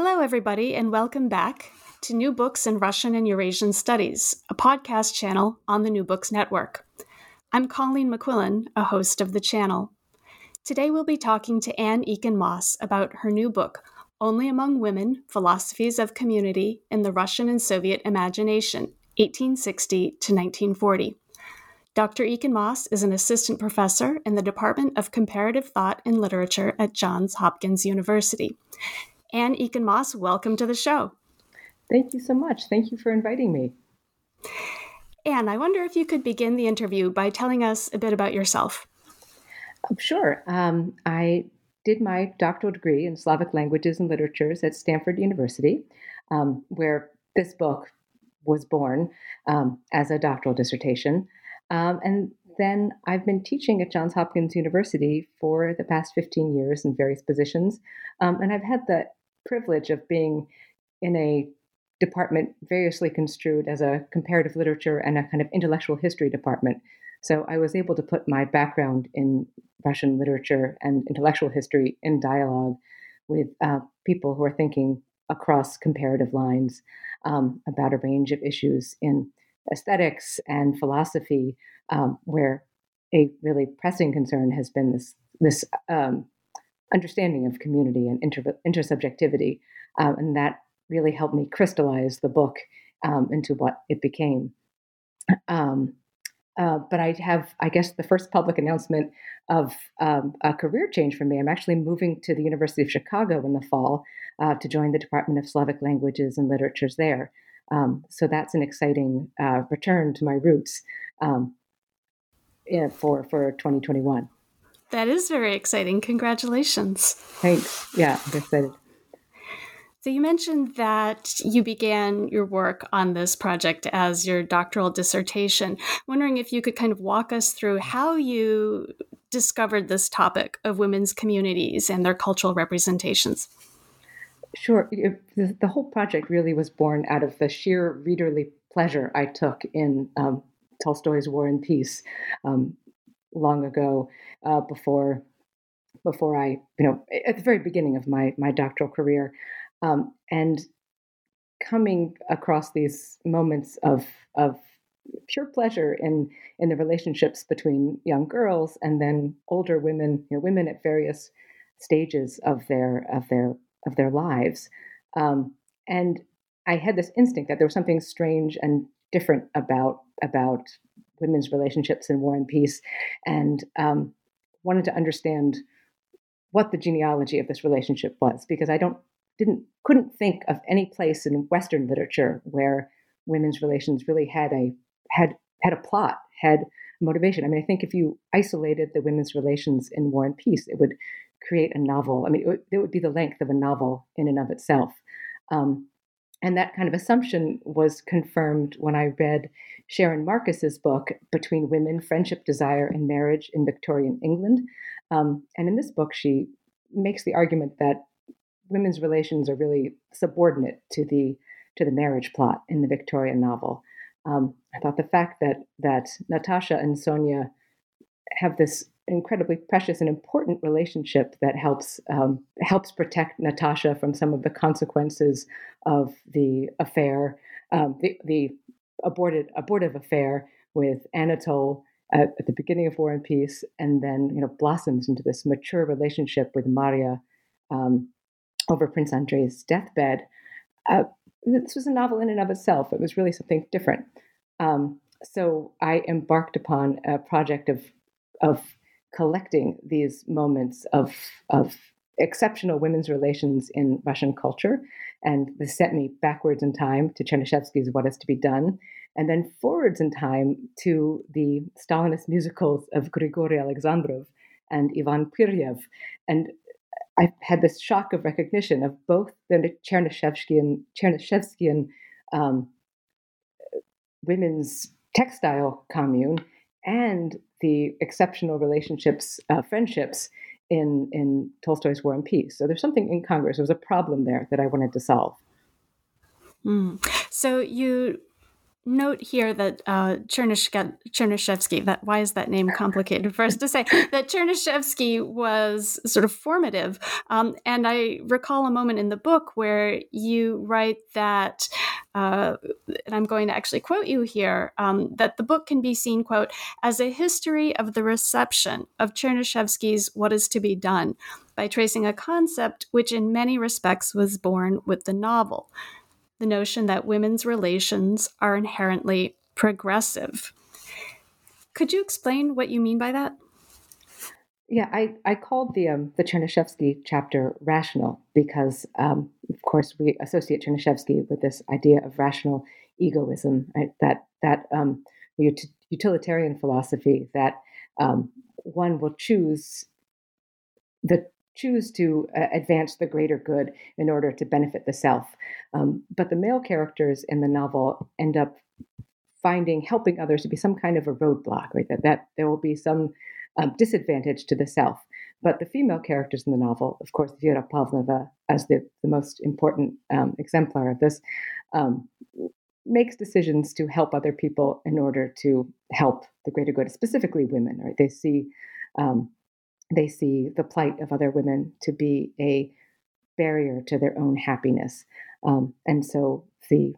Hello, everybody, and welcome back to New Books in Russian and Eurasian Studies, a podcast channel on the New Books Network. I'm Colleen McQuillan, a host of the channel. Today we'll be talking to Anne Eakin Moss about her new book, Only Among Women Philosophies of Community in the Russian and Soviet Imagination, 1860 to 1940. Dr. Eakin Moss is an assistant professor in the Department of Comparative Thought and Literature at Johns Hopkins University. Anne Eakin Moss, welcome to the show. Thank you so much. Thank you for inviting me. Anne, I wonder if you could begin the interview by telling us a bit about yourself. Um, sure. Um, I did my doctoral degree in Slavic languages and literatures at Stanford University, um, where this book was born um, as a doctoral dissertation. Um, and then I've been teaching at Johns Hopkins University for the past 15 years in various positions. Um, and I've had the privilege of being in a department variously construed as a comparative literature and a kind of intellectual history department. So I was able to put my background in Russian literature and intellectual history in dialogue with uh, people who are thinking across comparative lines um, about a range of issues in aesthetics and philosophy, um, where a really pressing concern has been this this um, understanding of community and inter- intersubjectivity. Um, and that really helped me crystallize the book um, into what it became. Um, uh, but I have, I guess, the first public announcement of um, a career change for me. I'm actually moving to the University of Chicago in the fall uh, to join the Department of Slavic Languages and Literatures there. Um, so that's an exciting uh, return to my roots um, for for 2021. That is very exciting. Congratulations. Thanks. Yeah, I'm excited. So, you mentioned that you began your work on this project as your doctoral dissertation. wondering if you could kind of walk us through how you discovered this topic of women's communities and their cultural representations. Sure. The whole project really was born out of the sheer readerly pleasure I took in um, Tolstoy's War and Peace. Um, long ago uh, before before I, you know, at the very beginning of my my doctoral career, um, and coming across these moments of of pure pleasure in in the relationships between young girls and then older women, you know, women at various stages of their of their of their lives, um, and I had this instinct that there was something strange and different about about women's relationships in war and peace, and um, wanted to understand what the genealogy of this relationship was because I don't didn't couldn't think of any place in Western literature where women's relations really had a had had a plot, had motivation. I mean, I think if you isolated the women's relations in War and Peace, it would create a novel. I mean, it would, it would be the length of a novel in and of itself. Um, and that kind of assumption was confirmed when I read Sharon Marcus's book, Between Women, Friendship, Desire, and Marriage in Victorian England. Um, and in this book, she makes the argument that women's relations are really subordinate to the to the marriage plot in the Victorian novel. Um, I thought the fact that that Natasha and Sonia have this incredibly precious and important relationship that helps um, helps protect Natasha from some of the consequences of the affair, um, the, the aborted abortive affair with Anatole at, at, the beginning of War and Peace, and then you know blossoms into this mature relationship with Maria um, over Prince Andrei's deathbed, uh, this was a novel in and of itself. It was really something different. Um, so I embarked upon a project of of collecting these moments of of exceptional women's relations in Russian culture, and this sent me backwards in time to Chernyshevsky's "What Is to Be Done," and then forwards in time to the Stalinist musicals of Grigory Alexandrov and Ivan Pyryev, and I had this shock of recognition of both the Chernyshevskyan, Chernyshevskyan um, women's textile commune and the exceptional relationships, uh, friendships in, in Tolstoy's War and Peace. So there's something in Congress. There was a problem there that I wanted to solve. Mm. So you note here that uh, Chernyshevsky, that why is that name complicated for us to say, that Chernyshevsky was sort of formative. Um, and I recall a moment in the book where you write that, uh, and I'm going to actually quote you here, um, that the book can be seen, quote, as a history of the reception of Chernyshevsky's What is to be Done by tracing a concept which in many respects was born with the novel the notion that women's relations are inherently progressive. Could you explain what you mean by that? Yeah, I, I called the um, the Chernyshevsky chapter rational because, um, of course, we associate Chernyshevsky with this idea of rational egoism, right? that that um, utilitarian philosophy that um, one will choose the choose to uh, advance the greater good in order to benefit the self. Um, but the male characters in the novel end up finding helping others to be some kind of a roadblock, right? That, that there will be some um, disadvantage to the self. But the female characters in the novel, of course, Vera Pavlovna, as the, the most important um, exemplar of this, um, makes decisions to help other people in order to help the greater good, specifically women, right? They see um, they see the plight of other women to be a barrier to their own happiness. Um, and so the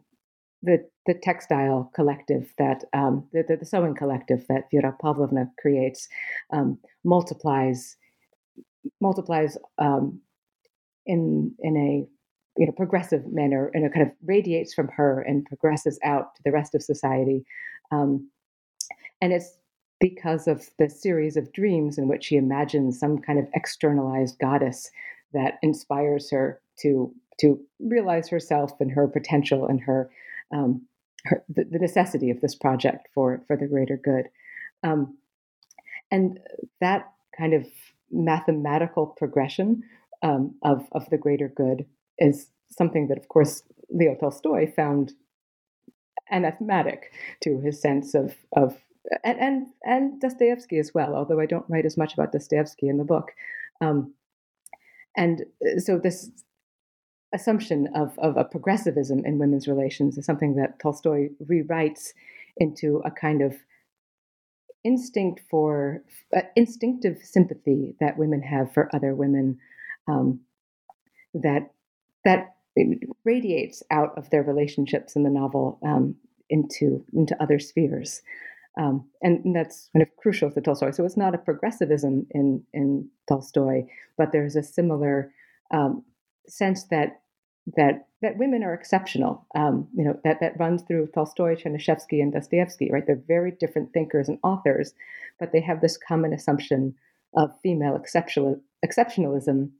the the textile collective that um, the, the, the, sewing collective that Vera Pavlovna creates um, multiplies multiplies um, in in a you know progressive manner and it kind of radiates from her and progresses out to the rest of society. Um, and it's because of the series of dreams in which she imagines some kind of externalized goddess that inspires her to to realize herself and her potential and her, um, her the, the, necessity of this project for for the greater good, um, and that kind of mathematical progression um, of of the greater good is something that, of course, Leo Tolstoy found anathematic to his sense of of and and, and Dostoevsky as well. Although I don't write as much about Dostoevsky in the book, um, and uh, so this assumption of of a progressivism in women's relations is something that Tolstoy rewrites into a kind of instinct for uh, instinctive sympathy that women have for other women um, that that radiates out of their relationships in the novel um, into into other spheres. Um, and, and, that's kind of crucial to Tolstoy. So it's not a progressivism in in Tolstoy, but there's a similar um, sense that that that women are exceptional. Um, you know that that runs through Tolstoy, Chernyshevsky, and Dostoevsky. Right, they're very different thinkers and authors, but they have this common assumption of female exceptional exceptionalism.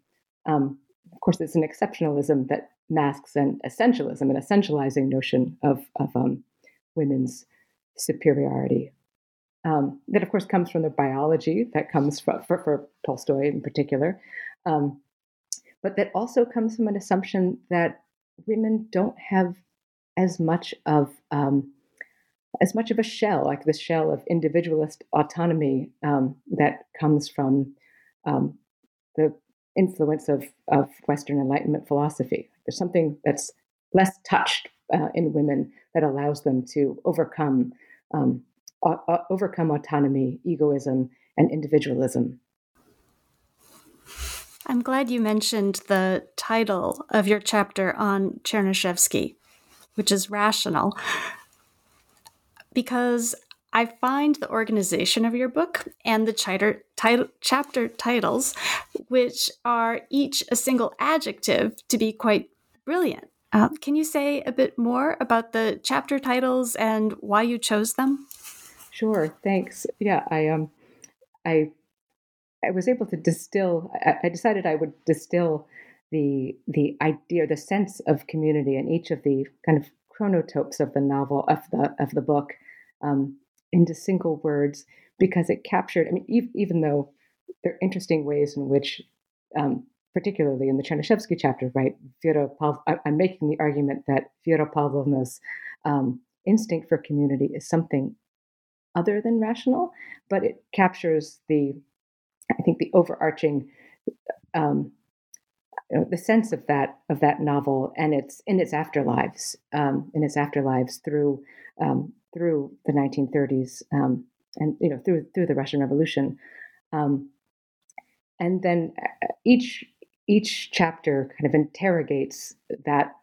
Um, of course, it's an exceptionalism that masks an essentialism, an essentializing notion of of um, women's superiority. Um, that, of course, comes from the biology that comes from, for, for Tolstoy in particular, um, but that also comes from an assumption that women don't have as much of um, as much of a shell, like the shell of individualist autonomy um, that comes from um, the influence of, of Western Enlightenment philosophy. There's something that's less touched uh, in women that allows them to overcome um, overcome autonomy, egoism, and individualism. I'm glad you mentioned the title of your chapter on Chernyshevsky, which is rational, because I find the organization of your book and the title, chapter titles, which are each a single adjective, to be quite brilliant. Uh, can you say a bit more about the chapter titles and why you chose them? Sure, thanks. Yeah, I um, I I was able to distill. I, I decided I would distill the the idea, the sense of community in each of the kind of chronotopes of the novel of the of the book um, into single words because it captured. I mean, even though there are interesting ways in which, um, particularly in the Chernyshevsky chapter, right? Vera Pav- I, am making the argument that Vera Pavlovna's um, instinct for community is something other than rational, but it captures the, I think, the overarching. Um, you know, the sense of that of that novel and its in its afterlives um, in its afterlives through um, through the 1930s um, and you know through through the Russian Revolution, um, and then uh, each each chapter kind of interrogates that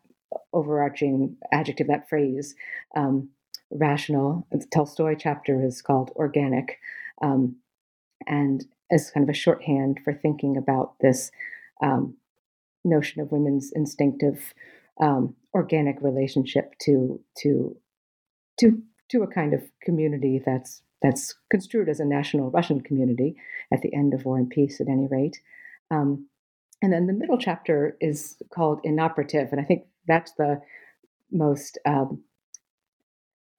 overarching adjective, that phrase, um, rational. The Tolstoy chapter is called organic, um, and as kind of a shorthand for thinking about this um, notion of women's instinctive um, organic relationship to to to to a kind of community that's that's construed as a national Russian community at the end of War and Peace, at any rate. Um, and then the middle chapter is called inoperative, and I think that's the most um,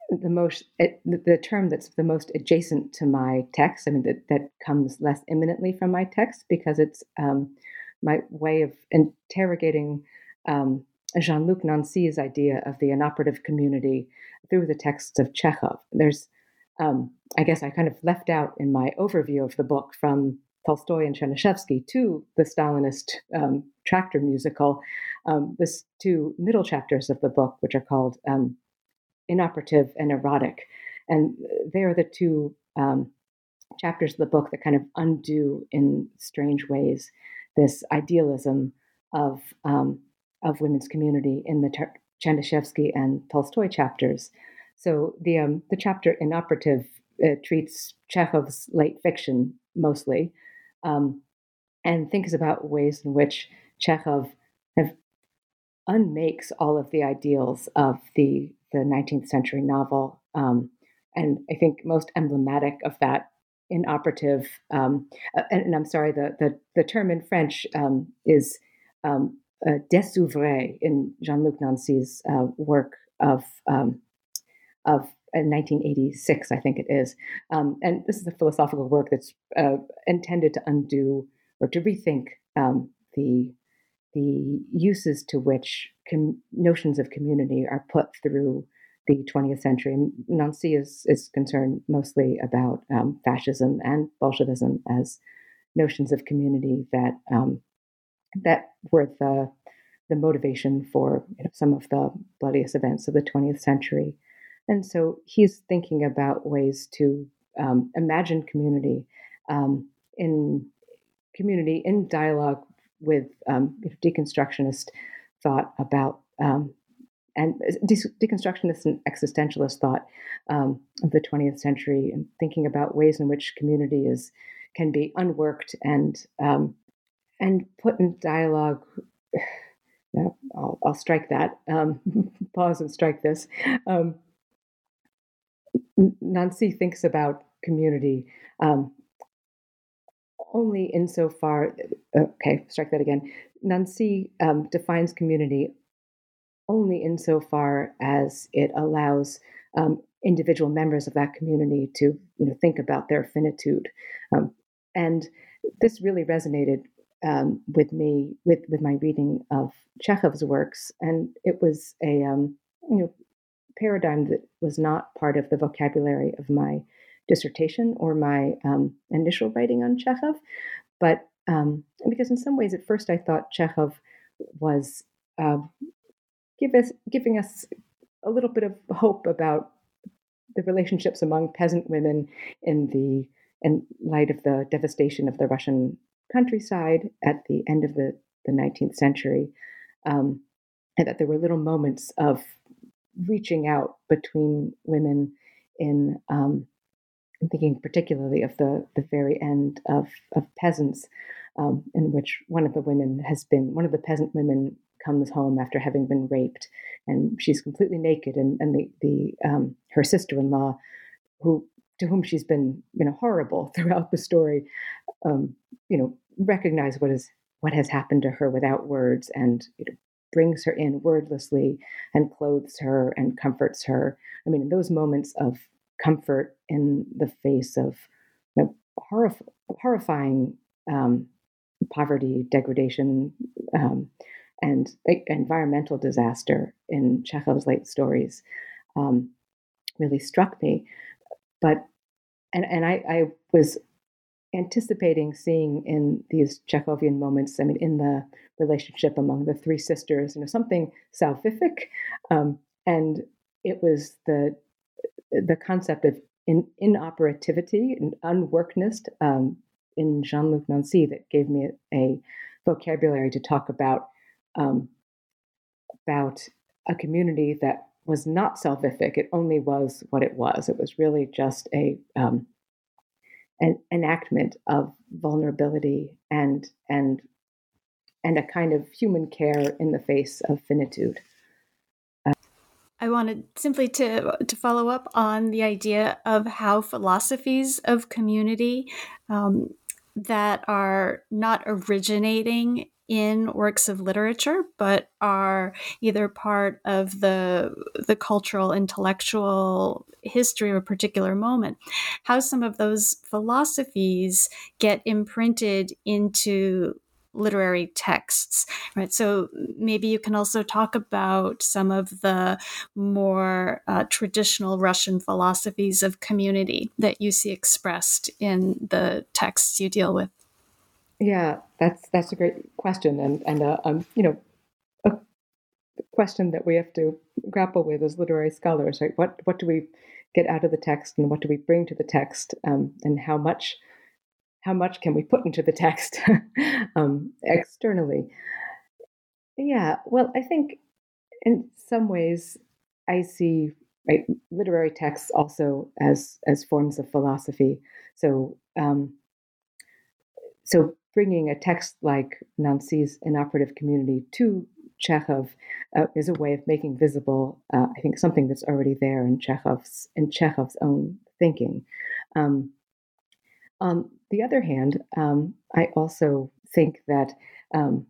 the most it, the term that's the most adjacent to my text. I mean that that comes less imminently from my text because it's um, my way of interrogating um, Jean Luc Nancy's idea of the inoperative community through the texts of Chekhov. There's um, I guess I kind of left out in my overview of the book from Tolstoy and Chernyshevsky to the Stalinist um, tractor musical, um, this two middle chapters of the book, which are called um, Inoperative and Erotic. And they are the two um, chapters of the book that kind of undo in strange ways this idealism of, um, of women's community in the Chernyshevsky and Tolstoy chapters. So the um, the chapter inoperative uh, treats Chekhov's late fiction mostly, um, and thinks about ways in which Chekhov have unmakes all of the ideals of the the 19th century novel. Um, and I think most emblematic of that inoperative, um, uh, and, and, I'm sorry, the, the, the term in French um, is um, uh, in Jean Luc Nancy's uh, work of um, 1986, uh, I think it is. Um, and this is a philosophical work that's uh, intended to undo or to rethink um, the the uses to which com- notions of community are put through the 20th century. Nancy is, is concerned mostly about um, fascism and Bolshevism as notions of community that um, that were the the motivation for you know, some of the bloodiest events of the 20th century. And so he's thinking about ways to um, imagine community um, in community in dialogue with um, deconstructionist thought about um, and de- deconstructionist and existentialist thought um, of the 20th century and thinking about ways in which community is can be unworked and um, and put in dialogue. I'll, I'll, strike that. pause and strike this. Um, Nancy thinks about community um, only insofar. Okay, strike that again. Nancy um, defines community only insofar as it allows um, individual members of that community to, you know, think about their finitude, um, and this really resonated um, with me with with my reading of Chekhov's works, and it was a um, you know paradigm that was not part of the vocabulary of my dissertation or my um, initial writing on Chekhov. But um, because in some ways, at first, I thought Chekhov was uh, give us, giving us a little bit of hope about the relationships among peasant women in the in light of the devastation of the Russian countryside at the end of the, the 19th century, um, and that there were little moments of reaching out between women in um, I'm thinking particularly of the the very end of of peasants, um, in which one of the women has been one of the peasant women comes home after having been raped, and she's completely naked, and and the the um, her sister in law, who to whom she's been you know horrible throughout the story, um, you know recognize what is what has happened to her without words and you know, brings her in wordlessly and clothes her and comforts her. I mean, in those moments of comfort in the face of you know, horrif- horrifying um, poverty, degradation, um, and environmental disaster in Chekhov's late stories um, really struck me. But and and I, I was anticipating seeing in these Chekhovian moments, I mean, in the relationship among the three sisters, you know, something salvific, um, and it was the the concept of in, inoperativity and unworkness um, in Jean-Luc Nancy that gave me a, a vocabulary to talk about um, about a community that was not salvific. It only was what it was. It was really just a um, an enactment of vulnerability and and and a kind of human care in the face of finitude. I wanted simply to to follow up on the idea of how philosophies of community um, that are not originating in works of literature, but are either part of the the cultural intellectual history of a particular moment. How some of those philosophies get imprinted into literary texts, right? So maybe you can also talk about some of the more uh, traditional Russian philosophies of community that you see expressed in the texts you deal with. Yeah, that's that's a great question, and and uh, um, you know, a question that we have to grapple with as literary scholars, right? What what do we get out of the text, and what do we bring to the text, um, and how much how much can we put into the text um, externally? Yeah, well, I think in some ways I see right, literary texts also as as forms of philosophy. So, um, so bringing a text like Nancy's inoperative community to Chekhov uh, is a way of making visible, uh, I think, something that's already there in Chekhov's in Chekhov's own thinking. Um, on the other hand, um, I also think that um,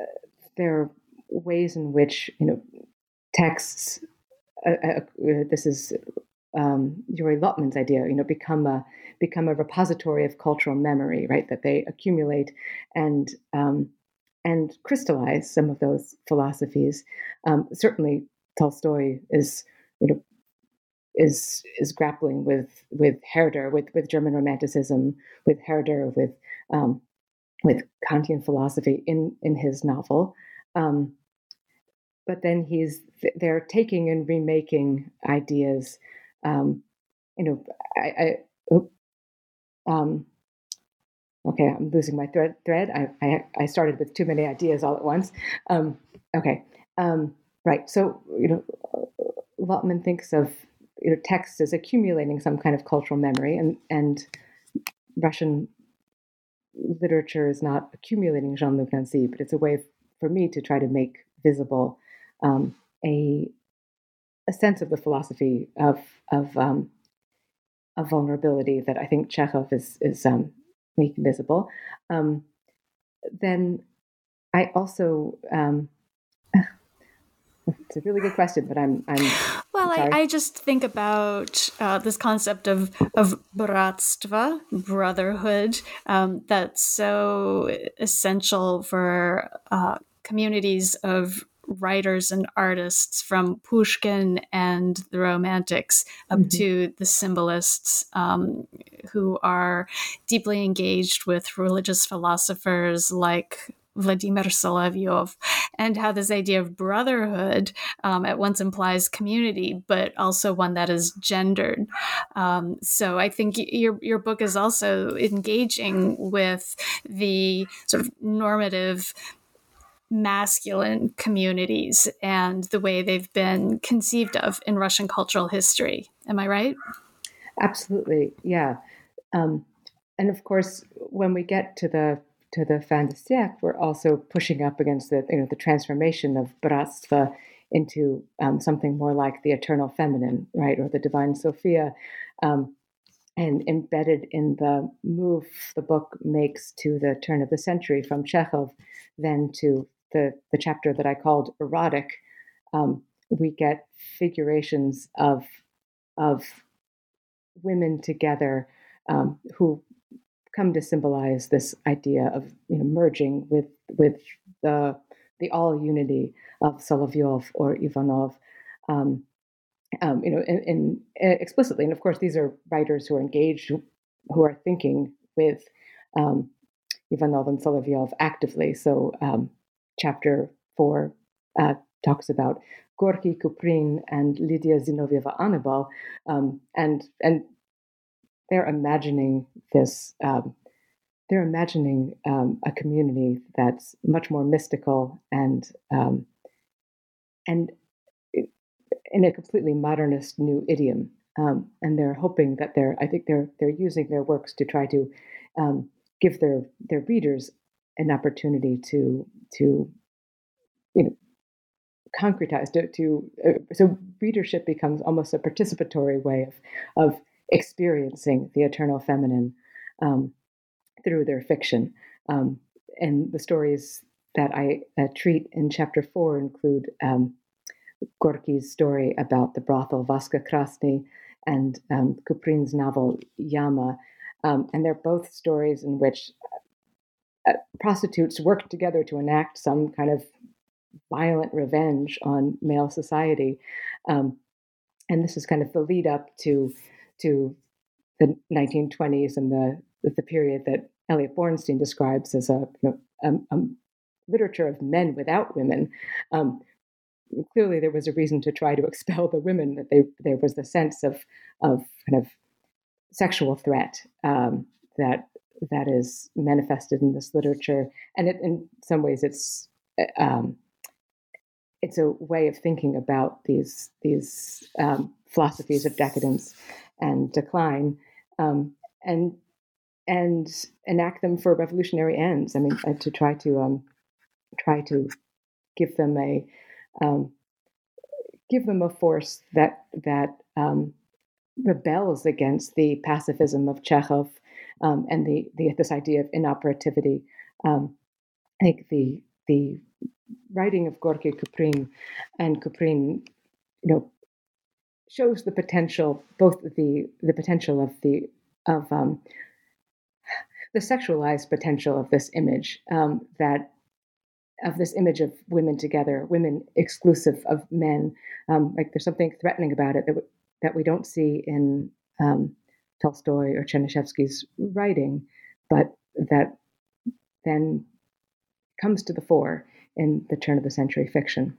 uh, there are ways in which you know texts. Uh, uh, uh this is um, Yuri Lotman's idea. You know, become a become a repository of cultural memory, right? That they accumulate and um, and crystallize some of those philosophies. Um, certainly, Tolstoy is you know is is grappling with with Herder, with with German Romanticism, with Herder, with um, with Kantian philosophy in in his novel. Um, but then he's they're taking and remaking ideas. Um, you know, I, I um, okay, I'm losing my thread. Thread. I, I, I started with too many ideas all at once. Um, okay, um, right. So you know, Lotman thinks of you know, text as accumulating some kind of cultural memory, and and Russian literature is not accumulating Jean-Luc Nancy, but it's a way for me to try to make visible um, a a sense of the philosophy of of um, of vulnerability that I think Chekhov is is um, making visible. Um, then I also um, it's a really good question, but I'm I'm well, I, I, just think about uh, this concept of of bratstva, brotherhood, um, that's so essential for uh, communities of writers and artists from Pushkin and the Romantics up mm-hmm. to the symbolists um, who are deeply engaged with religious philosophers like Vladimir Solovyov, and how this idea of brotherhood um, at once implies community, but also one that is gendered. Um, so I think your your book is also engaging with the sort of normative masculine communities and the way they've been conceived of in Russian cultural history. Am I right? Absolutely, yeah. Um, and of course, when we get to the to the fin de siècle, we're also pushing up against the you know the transformation of bratstva into um, something more like the eternal feminine, right, or the divine Sophia. Um, and embedded in the move the book makes to the turn of the century from Chekhov, then to the, the chapter that I called erotic, um, we get figurations of of women together um, who come to symbolize this idea of you know, merging with with the the all unity of Solovyov or Ivanov. Um, um, you know, in, explicitly, and of course, these are writers who are engaged, who, who are thinking with um, Ivanov and Solovyov actively. So, um, chapter four uh, talks about Gorky Kuprin and Lydia Zinovieva Annibal, um, and and they're imagining this. Um, they're imagining um, a community that's much more mystical and um, and in a completely modernist new idiom. Um, and they're hoping that they're. I think they're they're using their works to try to um, give their their readers an opportunity to to you know concretize to, to uh, so readership becomes almost a participatory way of of experiencing the eternal feminine um, through their fiction. Um, and the stories that I uh, treat in chapter four include um, Gorky's story about the brothel Vaska Krasny and um, Kuprin's novel Yama. Um, and they're both stories in which prostitutes work together to enact some kind of violent revenge on male society. Um, and this is kind of the lead up to to the 1920s and the the period that Eliot Borenstein describes as a, you know, a, a literature of men without women. Um, clearly, there was a reason to try to expel the women. That they, there was the sense of of kind of sexual threat um, that that is manifested in this literature, and it, in some ways, it's um, it's a way of thinking about these these um, philosophies of decadence and decline, um, and and enact them for revolutionary ends. I mean, uh, to try to um, try to give them a um, give them a force that that um, rebels against the pacifism of Chekhov um, and the, the this idea of inoperativity. Um, I think the the writing of Gorky Kuprin and Kuprin, you know, shows the potential, both the the potential of the of um, the sexualized potential of this image um, that of this image of women together, women exclusive of men. Um, like there's something threatening about it that w- that we don't see in um, Tolstoy or Chernyshevsky's writing, but that then comes to the fore in the turn of the century fiction.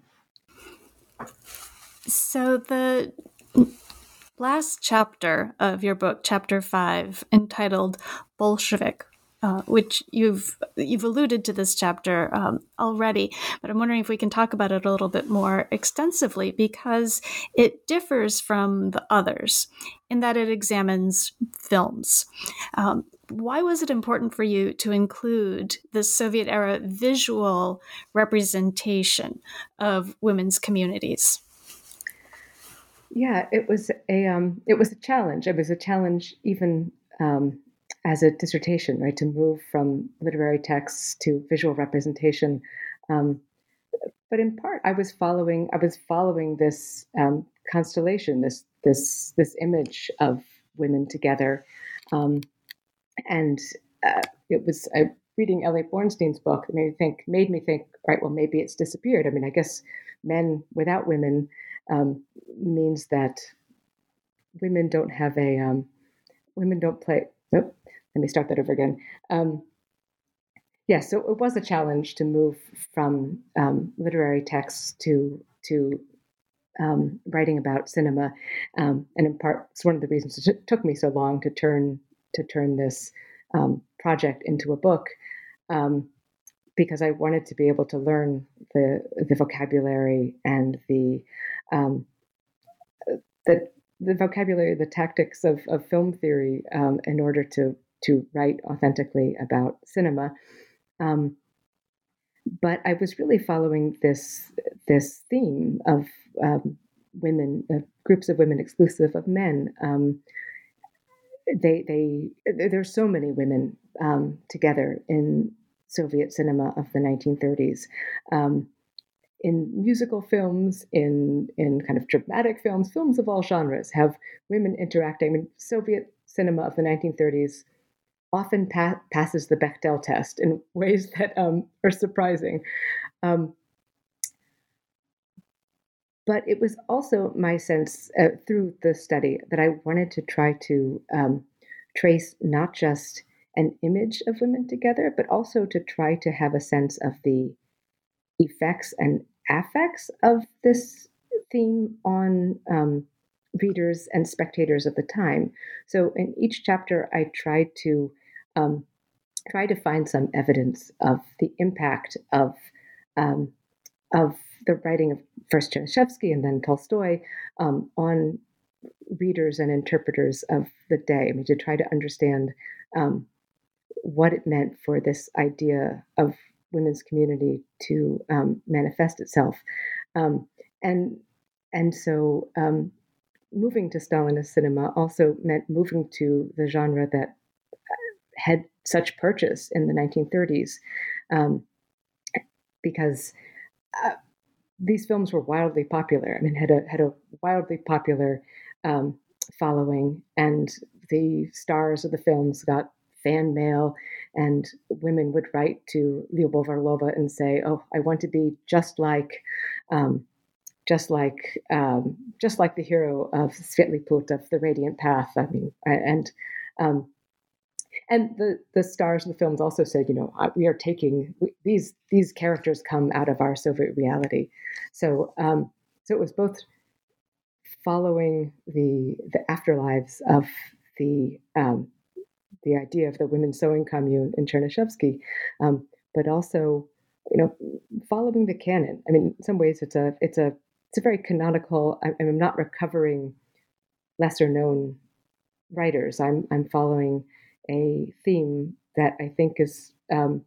So the last chapter of your book, chapter five, entitled Bolshevik, uh, which you've you've alluded to this chapter um, already, but I'm wondering if we can talk about it a little bit more extensively because it differs from the others in that it examines films. Um, why was it important for you to include the Soviet era visual representation of women's communities? Yeah, it was a um, it was a challenge. It was a challenge even um, as a dissertation, right, to move from literary texts to visual representation. Um, but in part, I was following I was following this um, constellation, this this this image of women together, um, and uh, it was I, reading Eliot Borenstein's book made me think made me think right. Well, maybe it's disappeared. I mean, I guess men without women um, means that women don't have a um, women don't play. Nope, let me start that over again. Um, yeah, so it was a challenge to move from um, literary texts to to um, writing about cinema, um, and in part, it's one of the reasons it took me so long to turn to turn this um, project into a book, um, because I wanted to be able to learn the the vocabulary and the um, the the vocabulary, the tactics of, of film theory um, in order to to write authentically about cinema. Um, but I was really following this this theme of um, women, uh, groups of women exclusive of men. Um, they they there's so many women um, together in Soviet cinema of the 1930s. Um, in musical films, in in kind of dramatic films, films of all genres have women interacting. I mean, Soviet cinema of the 1930s often pa- passes the Bechdel test in ways that um, are surprising. Um, but it was also my sense uh, through the study that I wanted to try to um, trace not just an image of women together, but also to try to have a sense of the effects and affects of this theme on um, readers and spectators of the time. So in each chapter, I tried to um, try to find some evidence of the impact of um, of the writing of first Chernyshevsky and then Tolstoy um, on readers and interpreters of the day. I mean, to try to understand um, what it meant for this idea of women's community to um, manifest itself, um, and and so um, moving to Stalinist cinema also meant moving to the genre that had such purchase in the 1930s, um, because. Uh, these films were wildly popular. I mean, had a had a wildly popular um, following, and the stars of the films got fan mail, and women would write to Lyubov Orlova and say, "Oh, I want to be just like." Um, just like um, just like the hero of Svetly Put of the Radiant Path. I mean, and um, and the the stars of the films also said, you know, we are taking these these characters come out of our Soviet reality. So um, so it was both following the the afterlives of the um, the idea of the women's sewing commune in Chernyshevsky, um, but also you know following the canon. I mean, in some ways, it's a it's a it's a very canonical. I, I'm not recovering lesser known writers. I'm I'm following a theme that I think is um,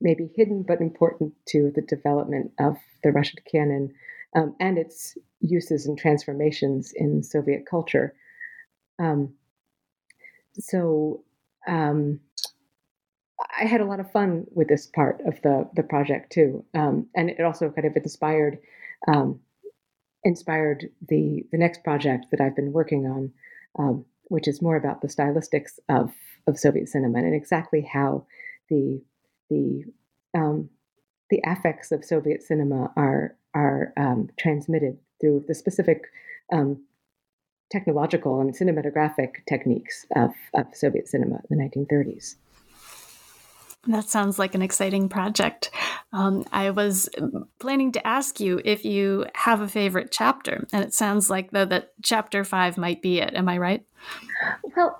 maybe hidden but important to the development of the Russian canon um, and its uses and transformations in Soviet culture. Um, so um, I had a lot of fun with this part of the the project too, um, and it also kind of inspired um, inspired the the next project that I've been working on, um, which is more about the stylistics of of Soviet cinema and exactly how the the um, the affects of Soviet cinema are are um, transmitted through the specific um, technological and cinematographic techniques of, of Soviet cinema in the 1930s. That sounds like an exciting project. Um, I was planning to ask you if you have a favorite chapter, and it sounds like though that chapter five might be it. Am I right? Well,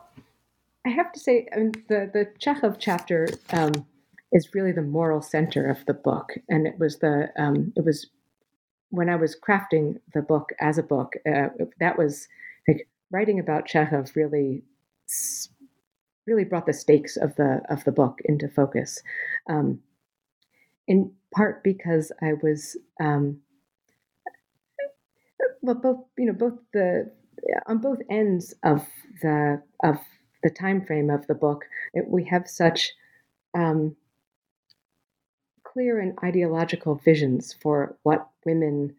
I have to say, I mean, the the Chekhov chapter um, is really the moral center of the book, and it was the um, it was when I was crafting the book as a book. Uh, that was writing about Chekhov really really brought the stakes of the of the book into focus. Um, in part because I was um, well, both you know, both the on both ends of the of the time frame of the book, it, we have such um, clear and ideological visions for what women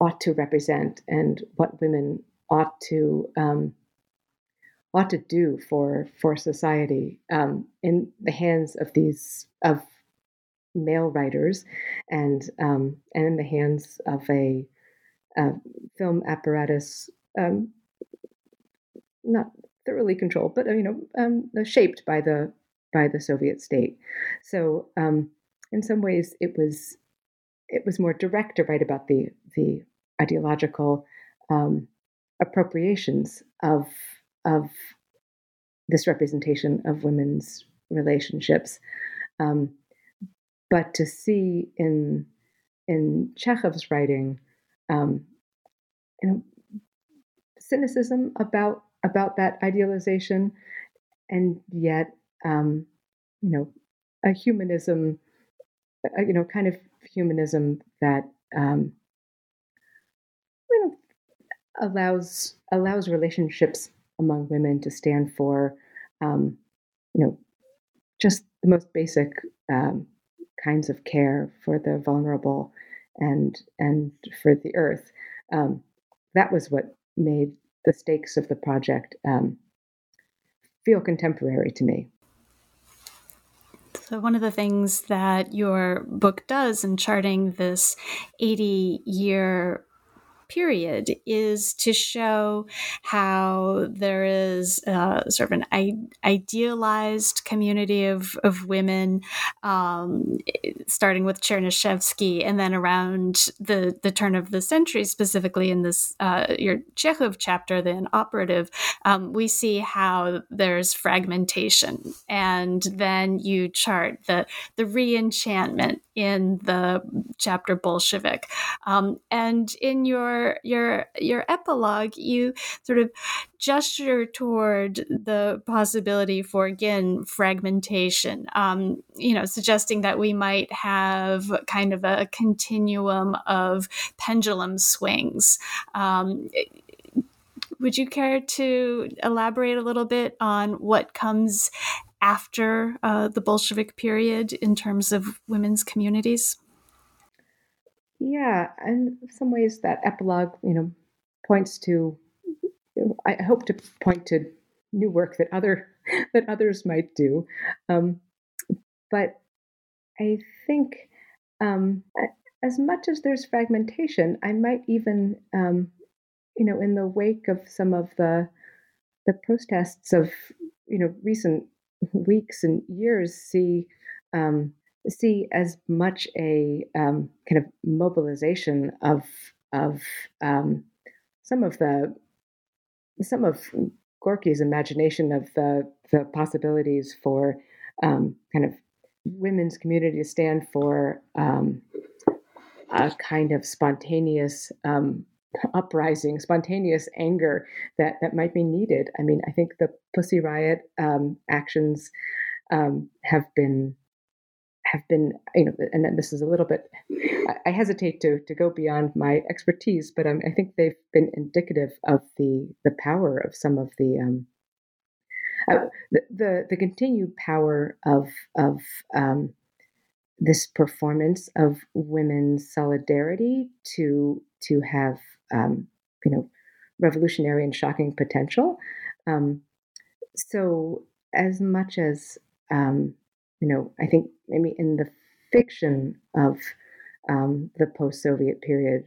ought to represent and what women ought to um, ought to do for for society um, in the hands of these of male writers and um, and in the hands of a, a film apparatus um, not thoroughly controlled but you know um, shaped by the by the Soviet state. So um, in some ways it was it was more direct to write about the the ideological um, appropriations of of this representation of women's relationships. Um, but to see in in Chekhov's writing, um, you know, cynicism about about that idealization, and yet, um, you know, a humanism, a, you know, kind of humanism that um, allows allows relationships among women to stand for, um, you know, just the most basic um, kinds of care for the vulnerable and and for the earth. Um, that was what made the stakes of the project um, feel contemporary to me. So, one of the things that your book does in charting this 80 year period is to show how there is uh, sort of an I- idealized community of, of women, um, starting with Chernyshevsky, and then around the, the turn of the century, specifically in this uh, your Chekhov chapter, the operative, um, we see how there's fragmentation, and then you chart the the reenchantment in the chapter Bolshevik, um, and in your your your epilogue, you sort of gesture toward the possibility for again fragmentation. Um, you know, suggesting that we might have kind of a continuum of pendulum swings. Um, would you care to elaborate a little bit on what comes after uh, the Bolshevik period in terms of women's communities? Yeah, and some ways that epilogue, you know, points to. I hope to point to new work that other that others might do, um, but I think um, as much as there's fragmentation, I might even, um, you know, in the wake of some of the the protests of you know recent weeks and years, see um, see as much a um, kind of mobilization of of um, some of the some of Gorky's imagination of the the possibilities for um, kind of women's community to stand for um, a kind of spontaneous um, uprising, spontaneous anger that that might be needed. I mean, I think the Pussy Riot um, actions have been have been, you know, and this is a little bit, I, hesitate to to go beyond my expertise, but um, I think they've been indicative of the the power of some of the um, uh, the, the, the continued power of of um, this performance of women's solidarity to to have um, you know revolutionary and shocking potential. Um, so as much as um, you know, I think maybe in the fiction of um, the post-Soviet period,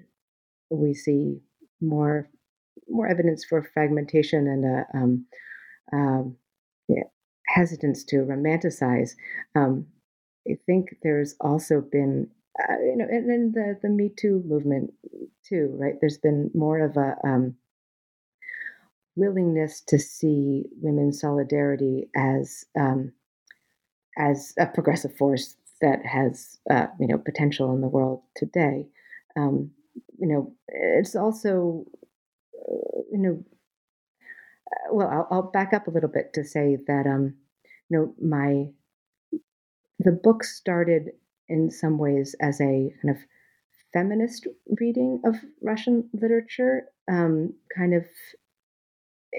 we see more more evidence for fragmentation and a um, um, yeah, hesitance to romanticize. Um, I think there's also been, uh, you know, and then the the Me Too movement too, right? There's been more of a um, willingness to see women's solidarity as um, as a progressive force that has uh, you know potential in the world today. Um, you know, it's also uh, you know. Uh, well, I'll, I'll, back up a little bit to say that um, you know my the book started in some ways as a kind of feminist reading of Russian literature, um, kind of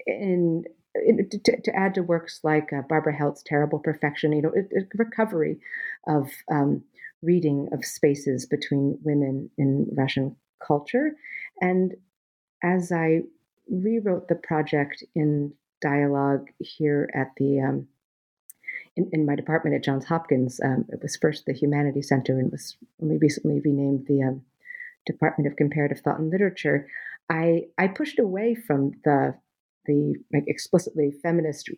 in to, to, add to works like uh, Barbara Heldt's Terrible Perfection, you know, recovery of um, reading of spaces between women in Russian culture. And as I rewrote the project in dialogue here at the um, in, in, my department at Johns Hopkins, um, it was first the Humanities Center and was only recently renamed the um, Department of Comparative Thought and Literature. I I pushed away from the the like explicitly feminist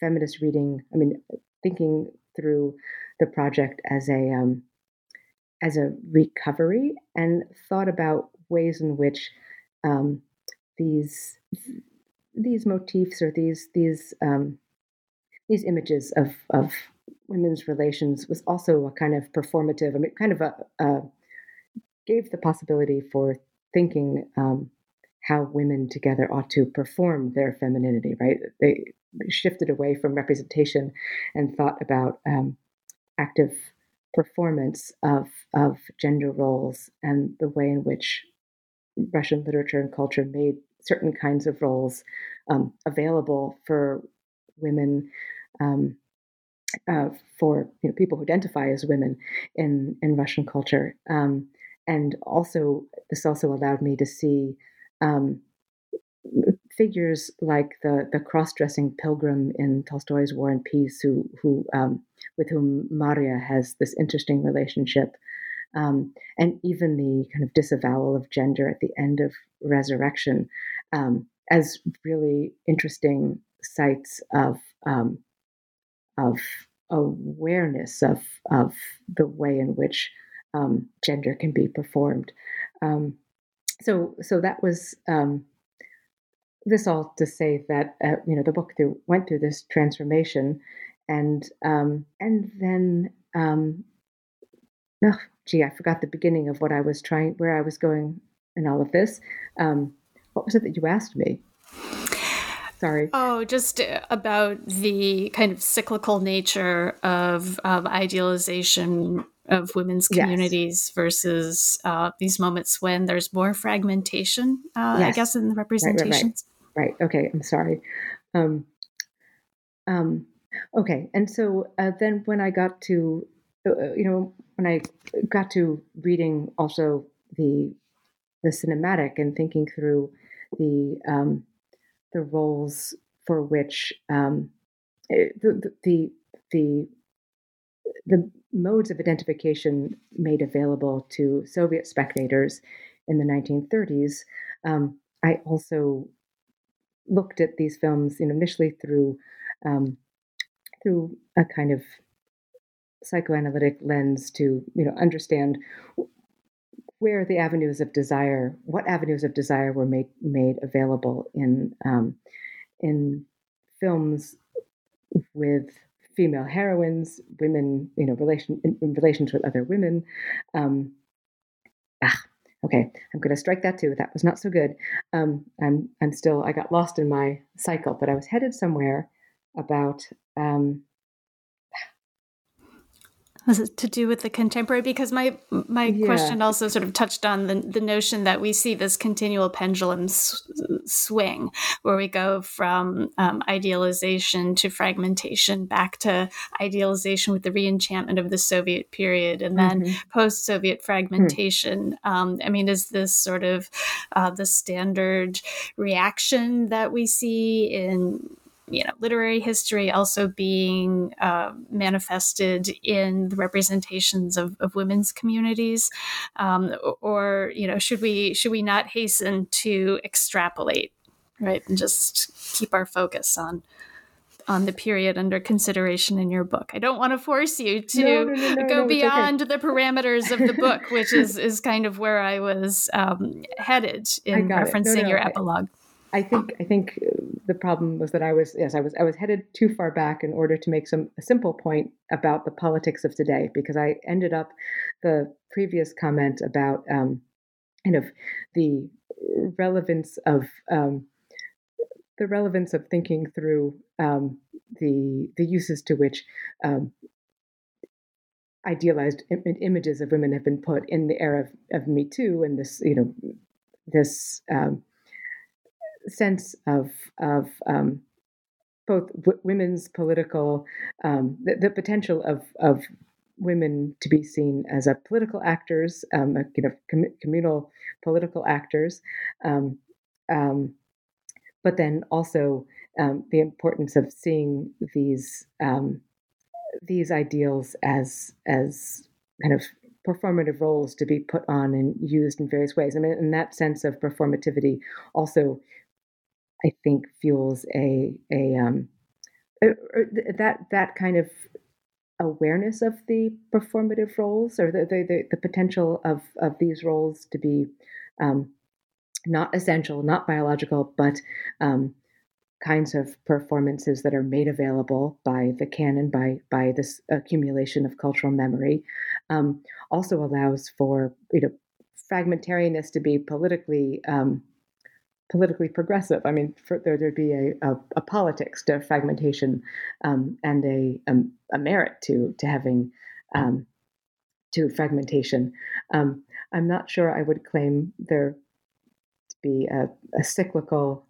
feminist reading. I mean, thinking through the project as a um, as a recovery, and thought about ways in which um, these these motifs or these these um, these images of of women's relations was also a kind of performative. I mean, kind of a, a gave the possibility for thinking um, how women together ought to perform their femininity. Right? They shifted away from representation and thought about um, active performance of of gender roles and the way in which Russian literature and culture made certain kinds of roles um, available for women, um, uh, for you know, people who identify as women in in Russian culture, um, and also this also allowed me to see um, figures like the the cross-dressing pilgrim in Tolstoy's War and Peace, who who um, with whom Maria has this interesting relationship, um, and even the kind of disavowal of gender at the end of Resurrection, um, as really interesting sites of um, of awareness of of the way in which um, gender can be performed. Um, so so that was um, this all to say that uh, you know the book through, went through this transformation, and um, and then um, oh, gee, I forgot the beginning of what I was trying, where I was going in all of this. Um, what was it that you asked me? Sorry. Oh, just about the kind of cyclical nature of, of idealization of women's communities yes. versus uh, these moments when there's more fragmentation, uh, yes. I guess, in the representations. Right, right, right. right. Okay, I'm sorry. Um, um, okay, and so uh, then when I got to, uh, uh, you know, when I got to reading also the the cinematic and thinking through the um, the roles for which um, eh, the, the the the modes of identification made available to Soviet spectators in the 1930s. Um, I also looked at these films, you know, initially through um, through a kind of psychoanalytic lens to, you know, understand where the avenues of desire, what avenues of desire were made made available in um, in films with female heroines, women, you know, relation in, in relations with other women. Um, ah, okay, I'm going to strike that too. That was not so good. Um, I'm I'm still I got lost in my cycle, but I was headed somewhere about um, to do with the contemporary because my my yeah. question also sort of touched on the, the notion that we see this continual pendulum s- swing where we go from um, idealization to fragmentation back to idealization with the reenchantment of the soviet period and then mm-hmm. post-soviet fragmentation mm. um, i mean is this sort of uh, the standard reaction that we see in you know literary history also being uh, manifested in the representations of, of women's communities um, or you know should we should we not hasten to extrapolate right and just keep our focus on on the period under consideration in your book. I don't want to force you to no, no, no, go beyond okay. the parameters of the book, which is is kind of where I was um, headed in referencing your epilogue. I think I think the problem was that I was yes I was I was headed too far back in order to make some a simple point about the politics of today because I ended up the previous comment about um, kind of the relevance of um, the relevance of thinking through um, the the uses to which um, idealized Im- images of women have been put in the era of, of Me Too and this you know this um, sense of of um, both w- women's political um, the, the, potential of of women to be seen as a political actors, um, a, you know, com- communal political actors, um, um, but then also um, the importance of seeing these these ideals as as kind of performative roles to be put on and used in various ways. I mean, in that sense of performativity, also I think fuels a a um, that that kind of awareness of the performative roles or the the, the potential of of these roles to be um, not essential, not biological, but um, kinds of performances that are made available by the canon, by by this accumulation of cultural memory, um, also allows for you know fragmentariness to be politically um, politically progressive. I mean, for, there, would be a, a, a, politics to fragmentation um, and a, um, a, merit to to having um, to fragmentation. Um, I'm not sure I would claim there to be a, a cyclical.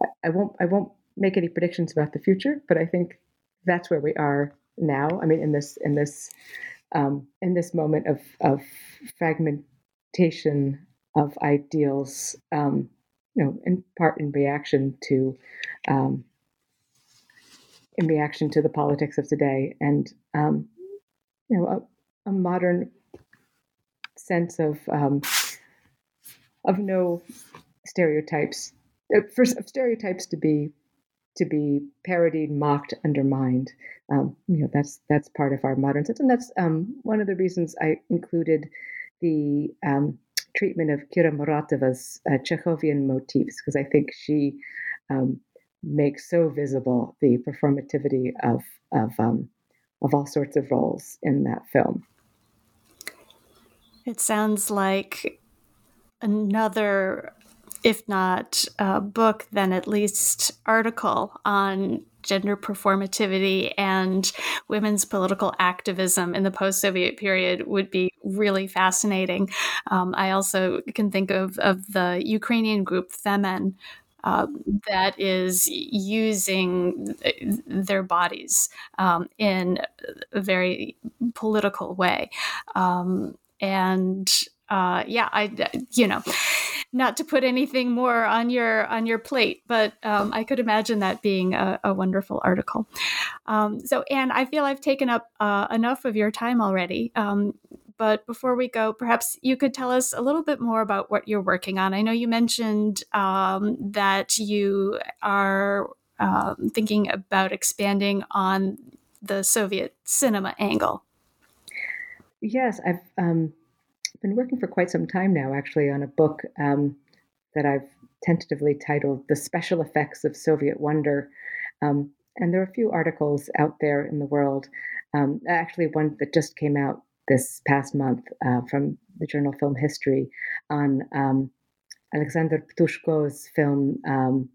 I, I won't I won't make any predictions about the future, but I think that's where we are now. I mean, in this in this um, in this moment of of fragmentation of ideals, um, you know, in part in reaction to um, in reaction to the politics of today, and um, you know, a, a, modern sense of um, of no stereotypes. Uh, for stereotypes to be to be parodied, mocked, undermined. Um, you know, that's that's part of our modern sense, and that's um, one of the reasons I included the um, treatment of Kira Muratova's uh, Chekhovian motifs because I think she um, makes so visible the performativity of of um, of all sorts of roles in that film. It sounds like another if not a book, then at least article on gender performativity and women's political activism in the post Soviet period would be really fascinating. Um, I also can think of, of the Ukrainian group Femen. Uh, that is using their bodies um, in a very political way. Um, and uh, yeah, I, you know, not to put anything more on your on your plate, but um, I could imagine that being a, a wonderful article. Um, so, Anne, I feel I've taken up uh, enough of your time already. Um, but before we go, perhaps you could tell us a little bit more about what you're working on. I know you mentioned um, that you are um, thinking about expanding on the Soviet cinema angle. Yes, I've um, been working for quite some time now, actually, on a book um, that I've tentatively titled The Special Effects of Soviet Wonder. Um, and there are a few articles out there in the world. Um, actually, one that just came out this past month uh, from the journal Film History on um, Alexander Ptushko's film um,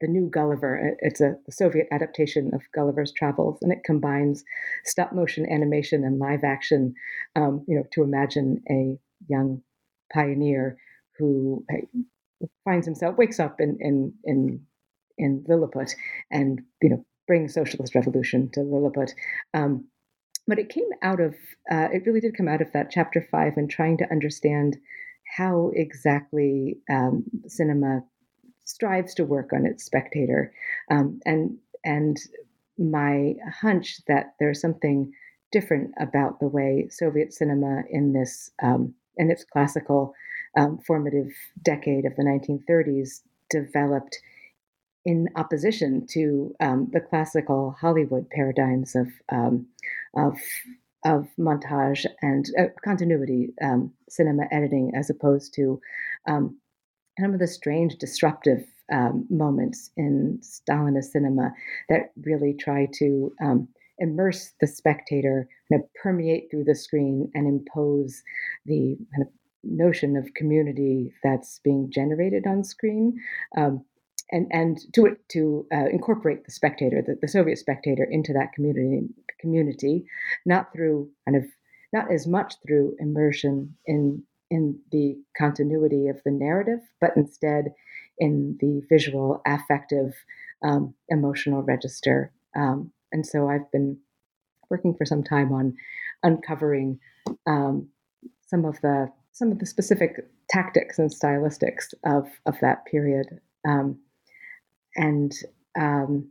the new Gulliver. It's a Soviet adaptation of Gulliver's Travels, and it combines stop motion animation and live action. Um, you know, to imagine a young pioneer who finds himself wakes up in in in in Lilliput and you know brings socialist revolution to Lilliput. Um, but it came out of uh, it really did come out of that chapter five and trying to understand how exactly um, cinema strives to work on its spectator, um, and and my hunch that there's something different about the way Soviet cinema in this um, in its classical um, formative decade of the 1930s developed in opposition to um, the classical Hollywood paradigms of um, of of montage and uh, continuity um, cinema editing, as opposed to um, some of the strange disruptive um, moments in Stalinist cinema that really try to um, immerse the spectator, kind of permeate through the screen and impose the kind of notion of community that's being generated on screen. Um, and, and to to uh, incorporate the spectator, the, the Soviet spectator, into that community community, not through kind of not as much through immersion in in the continuity of the narrative, but instead in the visual, affective, um, emotional register. Um, and so I've been working for some time on uncovering um, some of the some of the specific tactics and stylistics of of that period. Um, and um,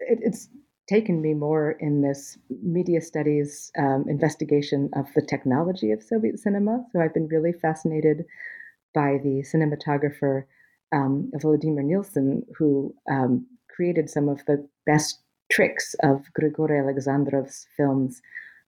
it, it's taken me more in this media studies um, investigation of the technology of Soviet cinema. So I've been really fascinated by the cinematographer um, Vladimir Nilsen, who um, created some of the best tricks of Grigory Alexandrov's films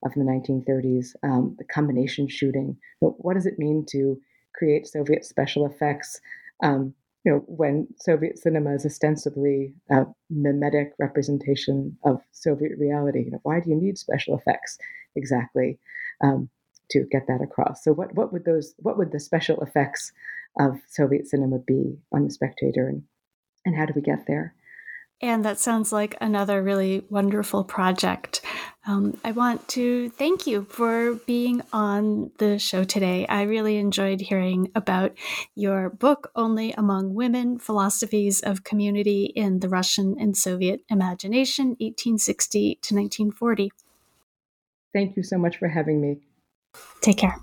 of the 1930s, um, the combination shooting. What does it mean to create Soviet special effects? Um, you know, when Soviet cinema is ostensibly a mimetic representation of Soviet reality, you know, why do you need special effects exactly um, to get that across? So, what what would those what would the special effects of Soviet cinema be on the Spectator, and and how do we get there? And that sounds like another really wonderful project. Um, I want to thank you for being on the show today. I really enjoyed hearing about your book, Only Among Women Philosophies of Community in the Russian and Soviet Imagination, 1860 to 1940. Thank you so much for having me. Take care.